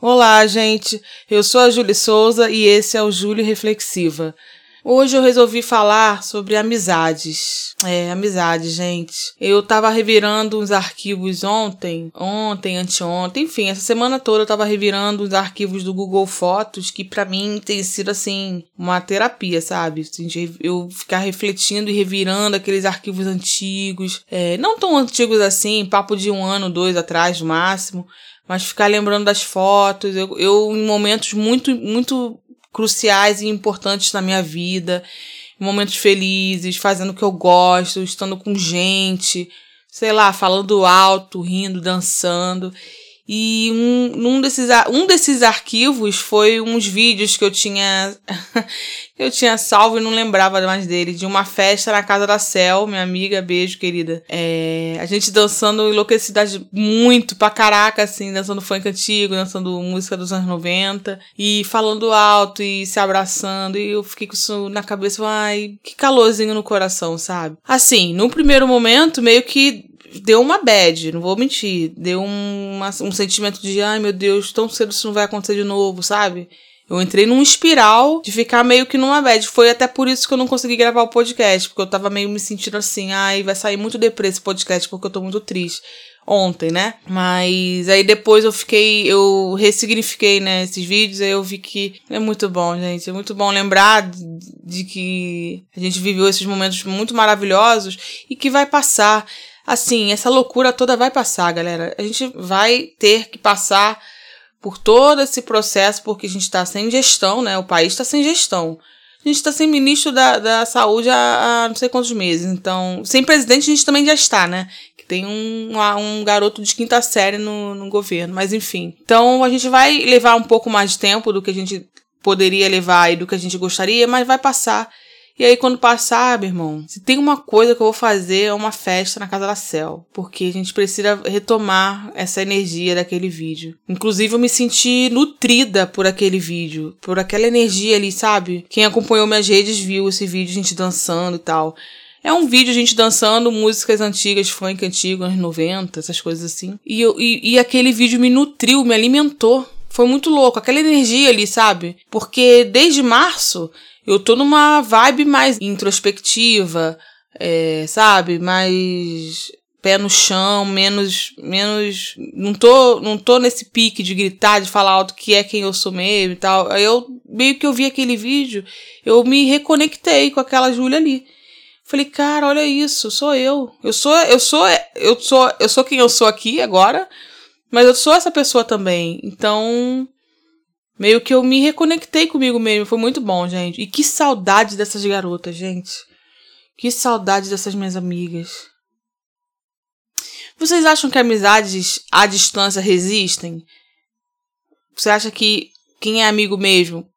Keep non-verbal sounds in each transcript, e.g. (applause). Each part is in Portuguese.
Olá, gente. Eu sou a Júlia Souza e esse é o Júlio Reflexiva. Hoje eu resolvi falar sobre amizades. É, amizade, gente. Eu tava revirando uns arquivos ontem, ontem, anteontem, enfim, essa semana toda eu tava revirando os arquivos do Google Fotos, que para mim tem sido assim, uma terapia, sabe? Assim, eu ficar refletindo e revirando aqueles arquivos antigos, é, não tão antigos assim, papo de um ano, dois atrás no máximo, mas ficar lembrando das fotos. Eu, eu em momentos muito, muito cruciais e importantes na minha vida, momentos felizes, fazendo o que eu gosto, estando com gente, sei lá, falando alto, rindo, dançando. E um, um, desses, um desses arquivos foi uns vídeos que eu tinha (laughs) eu tinha salvo e não lembrava mais dele, de uma festa na casa da Cel, minha amiga, beijo, querida. É, a gente dançando enlouquecida muito pra caraca, assim, dançando funk antigo, dançando música dos anos 90, e falando alto e se abraçando, e eu fiquei com isso na cabeça, ai, que calorzinho no coração, sabe? Assim, no primeiro momento, meio que deu uma bad, não vou mentir. Deu um, uma, um sentimento de, ai meu Deus, tão cedo isso não vai acontecer de novo, sabe? Eu entrei num espiral de ficar meio que numa bad. Foi até por isso que eu não consegui gravar o podcast, porque eu tava meio me sentindo assim, ai, vai sair muito depressa esse podcast porque eu tô muito triste. Ontem, né? Mas aí depois eu fiquei, eu ressignifiquei, né, esses vídeos, aí eu vi que é muito bom, gente. É muito bom lembrar de, de que a gente viveu esses momentos muito maravilhosos e que vai passar assim, essa loucura toda vai passar, galera. A gente vai ter que passar por todo esse processo, porque a gente está sem gestão, né? O país está sem gestão. A gente está sem ministro da, da saúde há, há, não sei quantos meses. Então, sem presidente a gente também já está, né? Que tem um, um garoto de quinta série no, no governo, mas enfim. Então, a gente vai levar um pouco mais de tempo do que a gente poderia levar e do que a gente gostaria, mas vai passar. E aí, quando passar, meu irmão, se tem uma coisa que eu vou fazer, é uma festa na Casa da Cel. Porque a gente precisa retomar essa energia daquele vídeo. Inclusive, eu me senti nutrida por aquele vídeo. Por aquela energia ali, sabe? Quem acompanhou minhas redes viu esse vídeo, gente dançando e tal. É um vídeo gente dançando músicas antigas, funk antigo, anos 90, essas coisas assim. E, eu, e, e aquele vídeo me nutriu, me alimentou. Foi muito louco, aquela energia ali, sabe? Porque desde março eu tô numa vibe mais introspectiva, é, sabe? Mais pé no chão, menos menos não tô não tô nesse pique de gritar, de falar alto que é quem eu sou mesmo e tal. Aí eu meio que eu vi aquele vídeo, eu me reconectei com aquela Júlia ali. Falei, cara, olha isso, sou eu. Eu sou eu sou eu sou eu sou quem eu sou aqui agora, mas eu sou essa pessoa também. Então, Meio que eu me reconectei comigo mesmo. Foi muito bom, gente. E que saudade dessas garotas, gente. Que saudade dessas minhas amigas. Vocês acham que amizades à distância resistem? Você acha que quem é amigo mesmo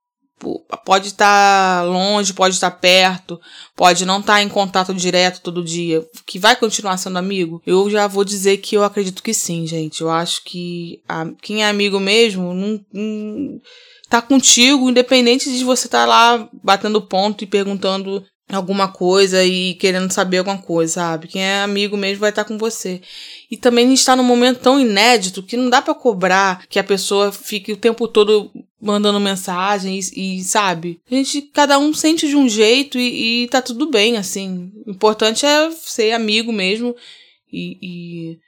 pode estar longe, pode estar perto, pode não estar em contato direto todo dia, que vai continuar sendo amigo? Eu já vou dizer que eu acredito que sim, gente. Eu acho que a, quem é amigo mesmo não, não tá contigo, independente de você estar tá lá batendo ponto e perguntando alguma coisa e querendo saber alguma coisa, sabe? Quem é amigo mesmo vai estar tá com você. E também a gente está num momento tão inédito que não dá para cobrar que a pessoa fique o tempo todo mandando mensagens e, e, sabe? A gente, cada um sente de um jeito e, e tá tudo bem, assim. O importante é ser amigo mesmo e, e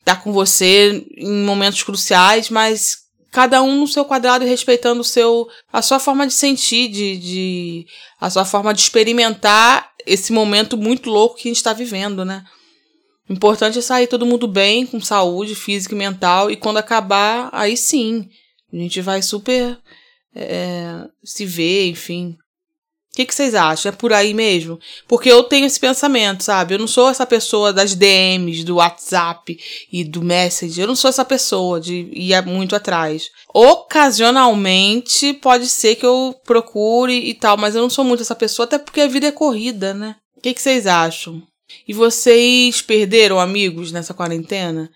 estar tá com você em momentos cruciais, mas cada um no seu quadrado e respeitando o seu, a sua forma de sentir, de, de a sua forma de experimentar esse momento muito louco que a gente está vivendo, né? Importante é sair todo mundo bem, com saúde física e mental, e quando acabar, aí sim, a gente vai super é, se ver, enfim, o que, que, vocês acham? É por aí mesmo? Porque eu tenho esse pensamento, sabe? Eu não sou essa pessoa das DMs, do WhatsApp e do Messenger. Eu não sou essa pessoa de ir muito atrás. Ocasionalmente pode ser que eu procure e tal, mas eu não sou muito essa pessoa, até porque a vida é corrida, né? O que, que vocês acham? E vocês perderam amigos nessa quarentena?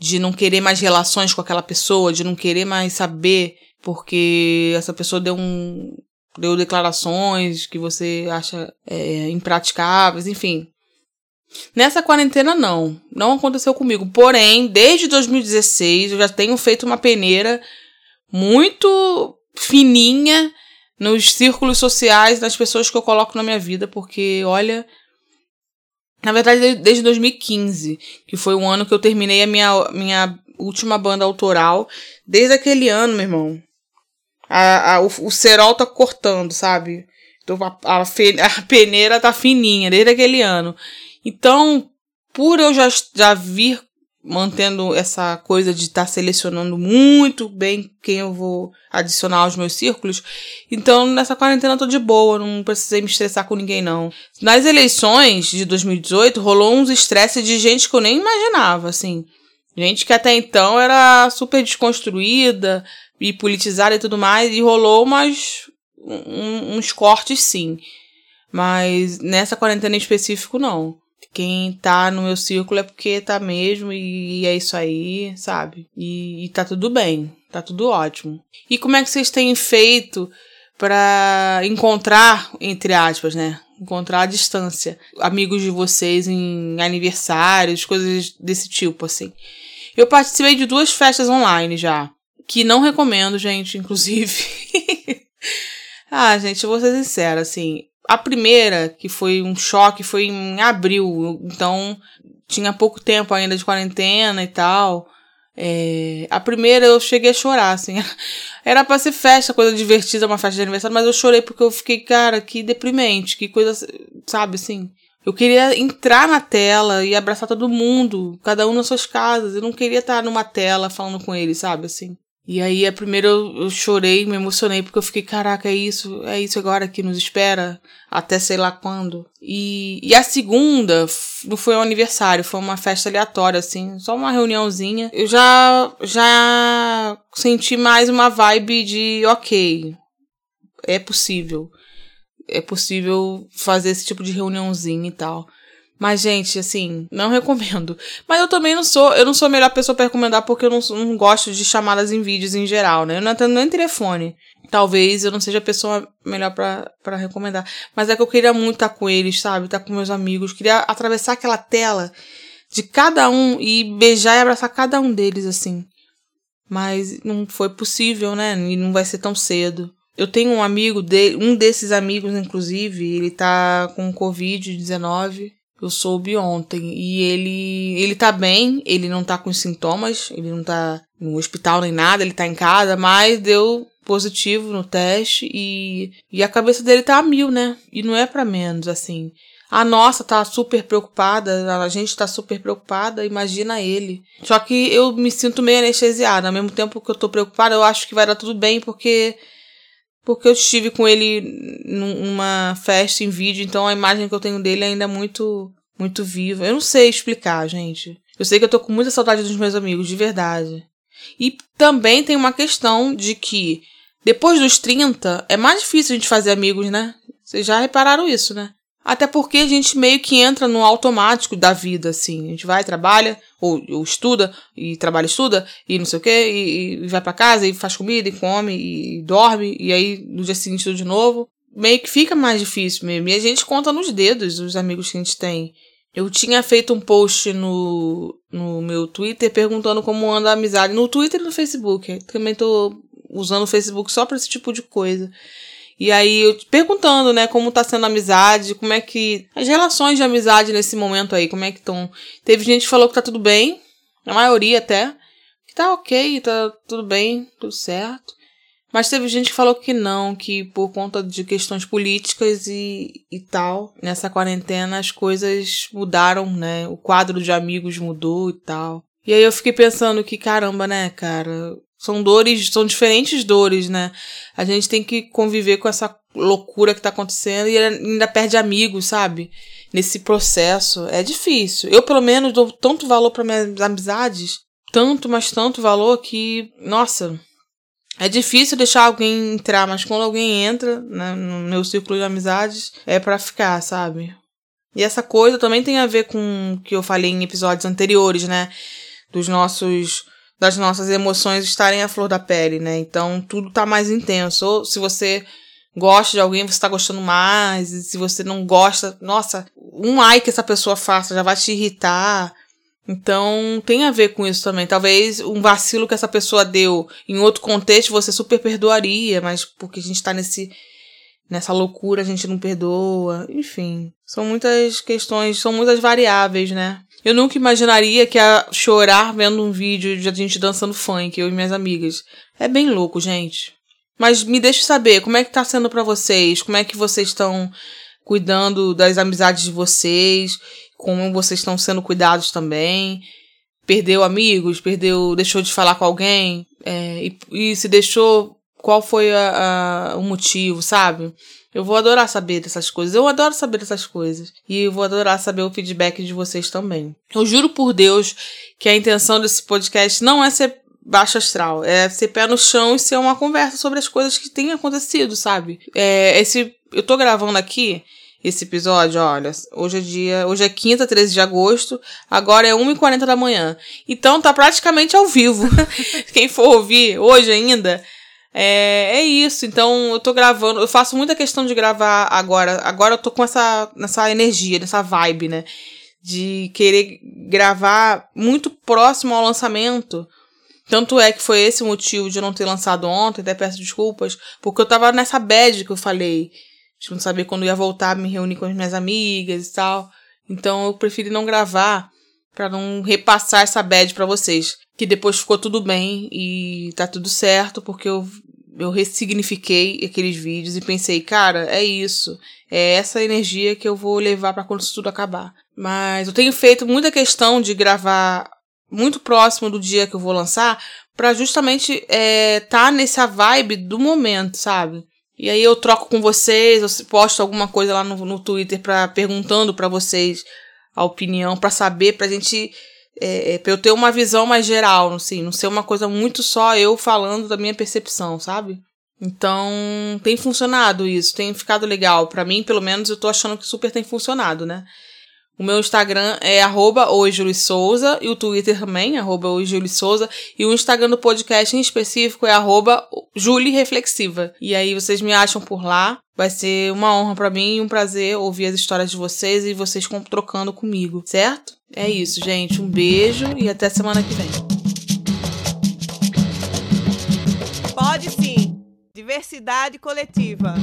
De não querer mais relações com aquela pessoa, de não querer mais saber porque essa pessoa deu um, deu declarações que você acha é, impraticáveis, enfim. Nessa quarentena, não. Não aconteceu comigo. Porém, desde 2016, eu já tenho feito uma peneira muito fininha nos círculos sociais das pessoas que eu coloco na minha vida, porque olha, na verdade desde 2015, que foi o ano que eu terminei a minha, minha última banda autoral, desde aquele ano, meu irmão, a, a, o, o cerol tá cortando, sabe? Então, a, a, (laughs) a peneira tá fininha desde aquele ano. Então, por eu já, já vir mantendo essa coisa de estar tá selecionando muito bem quem eu vou adicionar aos meus círculos. Então, nessa quarentena eu tô de boa, não precisei me estressar com ninguém, não. Nas eleições de 2018, rolou uns estresses de gente que eu nem imaginava, assim. Gente que até então era super desconstruída e politizada e tudo mais, e rolou umas, um, uns cortes sim. Mas nessa quarentena em específico, não. Quem tá no meu círculo é porque tá mesmo e, é isso aí, sabe? E, e tá tudo bem, tá tudo ótimo. E como é que vocês têm feito para encontrar, entre aspas, né? Encontrar à distância amigos de vocês em aniversários, coisas desse tipo, assim. Eu participei de duas festas online já, que não recomendo, gente, inclusive. (laughs) ah, gente, eu vou ser sincera, assim, a primeira, que foi um choque, foi em abril, então tinha pouco tempo ainda de quarentena e tal. É, a primeira eu cheguei a chorar, assim. (laughs) Era pra ser festa, coisa divertida, uma festa de aniversário, mas eu chorei porque eu fiquei, cara, que deprimente, que coisa, sabe, assim. Eu queria entrar na tela e abraçar todo mundo, cada um nas suas casas. Eu não queria estar numa tela falando com eles, sabe, assim. E aí, a primeira eu, eu, chorei, me emocionei, porque eu fiquei, caraca, é isso, é isso agora que nos espera, até sei lá quando. E, e a segunda não foi um aniversário, foi uma festa aleatória, assim, só uma reuniãozinha. Eu já, já senti mais uma vibe de, ok, é possível. É possível fazer esse tipo de reuniãozinha e tal. Mas, gente, assim, não recomendo. Mas eu também não sou, eu não sou a melhor pessoa para recomendar porque eu não, não, gosto de chamadas em vídeos em geral, né? Eu não atendo nem telefone. Talvez eu não seja a pessoa melhor para recomendar. Mas é que eu queria muito estar com eles, sabe? Estar com meus amigos. Queria atravessar aquela tela de cada um e beijar e abraçar cada um deles, assim. Mas não foi possível, né? E não vai ser tão cedo. Eu tenho um amigo dele, um desses amigos, inclusive, ele tá com Covid-19. Eu soube ontem. E ele, ele tá bem, ele não tá com sintomas, ele não tá no hospital nem nada, ele tá em casa, mas deu positivo no teste e, e a cabeça dele tá a mil, né? E não é para menos, assim. A nossa tá super preocupada, a gente tá super preocupada, imagina ele. Só que eu me sinto meio anestesiada, ao mesmo tempo que eu tô preocupada, eu acho que vai dar tudo bem, porque porque eu estive com ele numa festa em vídeo, então a imagem que eu tenho dele ainda é muito, muito viva. Eu não sei explicar, gente. Eu sei que eu tô com muita saudade dos meus amigos, de verdade. E também tem uma questão de que depois dos 30 é mais difícil a gente fazer amigos, né? Vocês já repararam isso, né? Até porque a gente meio que entra no automático da vida, assim. A gente vai, trabalha, ou, ou estuda, e trabalha, estuda, e não sei o quê, e, e vai para casa, e faz comida, e come, e dorme, e aí no dia seguinte tudo de novo. Meio que fica mais difícil mesmo. E a gente conta nos dedos os amigos que a gente tem. Eu tinha feito um post no, no meu Twitter perguntando como anda a amizade. No Twitter e no Facebook. Também tô usando o Facebook só pra esse tipo de coisa. E aí, eu perguntando, né, como tá sendo a amizade, como é que. As relações de amizade nesse momento aí, como é que estão. Teve gente que falou que tá tudo bem, a maioria até. Que tá ok, tá tudo bem, tudo certo. Mas teve gente que falou que não, que por conta de questões políticas e, e tal, nessa quarentena as coisas mudaram, né? O quadro de amigos mudou e tal. E aí eu fiquei pensando que, caramba, né, cara? São dores, são diferentes dores, né? A gente tem que conviver com essa loucura que tá acontecendo e ainda perde amigos, sabe? Nesse processo. É difícil. Eu, pelo menos, dou tanto valor para minhas amizades, tanto, mas tanto valor que, nossa, é difícil deixar alguém entrar, mas quando alguém entra né, no meu círculo de amizades, é para ficar, sabe? E essa coisa também tem a ver com o que eu falei em episódios anteriores, né? Dos nossos das nossas emoções estarem à flor da pele, né? Então tudo tá mais intenso. Ou se você gosta de alguém, você tá gostando mais. E se você não gosta, nossa, um ai que essa pessoa faça já vai te irritar. Então tem a ver com isso também. Talvez um vacilo que essa pessoa deu em outro contexto você super perdoaria, mas porque a gente tá nesse nessa loucura a gente não perdoa. Enfim, são muitas questões, são muitas variáveis, né? Eu nunca imaginaria que ia chorar vendo um vídeo de a gente dançando funk, eu e minhas amigas. É bem louco, gente. Mas me deixe saber como é que tá sendo para vocês, como é que vocês estão cuidando das amizades de vocês, como vocês estão sendo cuidados também. Perdeu amigos, perdeu, deixou de falar com alguém, é, e, e, se deixou, qual foi a, a, o motivo, sabe? Eu vou adorar saber dessas coisas. Eu adoro saber dessas coisas. E eu vou adorar saber o feedback de vocês também. Eu juro por Deus que a intenção desse podcast não é ser baixo astral, é ser pé no chão e ser uma conversa sobre as coisas que têm acontecido, sabe? É, esse, eu tô gravando aqui esse episódio, olha, hoje é dia, hoje é quinta, 13 de agosto, agora é 1h40 da manhã. Então tá praticamente ao vivo. (laughs) Quem for ouvir hoje ainda, é, é isso. Então eu tô gravando, eu faço muita questão de gravar agora. Agora eu tô com essa, nessa energia, nessa vibe, né? De querer gravar muito próximo ao lançamento. Tanto é que foi esse o motivo de eu não ter lançado ontem, até peço desculpas, porque eu tava nessa bad que eu falei, de não saber quando ia voltar, me reunir com as minhas amigas e tal. Então eu preferi não gravar para não repassar essa bad para vocês que depois ficou tudo bem e tá tudo certo, porque eu, eu ressignifiquei aqueles vídeos e pensei, cara, é isso. É essa energia que eu vou levar para quando isso tudo acabar. Mas eu tenho feito muita questão de gravar muito próximo do dia que eu vou lançar, para justamente é, tá nessa vibe do momento, sabe? E aí eu troco com vocês, eu posto alguma coisa lá no, no Twitter para perguntando para vocês a opinião, para saber, pra gente é, é, pra eu ter uma visão mais geral, assim, não ser uma coisa muito só eu falando da minha percepção, sabe? Então, tem funcionado isso, tem ficado legal. para mim, pelo menos, eu tô achando que super tem funcionado, né? O meu Instagram é arroba Souza e o Twitter também, arroba Souza. E o Instagram do podcast em específico é arroba. E aí vocês me acham por lá. Vai ser uma honra para mim e um prazer ouvir as histórias de vocês e vocês trocando comigo, certo? É isso, gente. Um beijo e até semana que vem. Pode sim. Diversidade coletiva.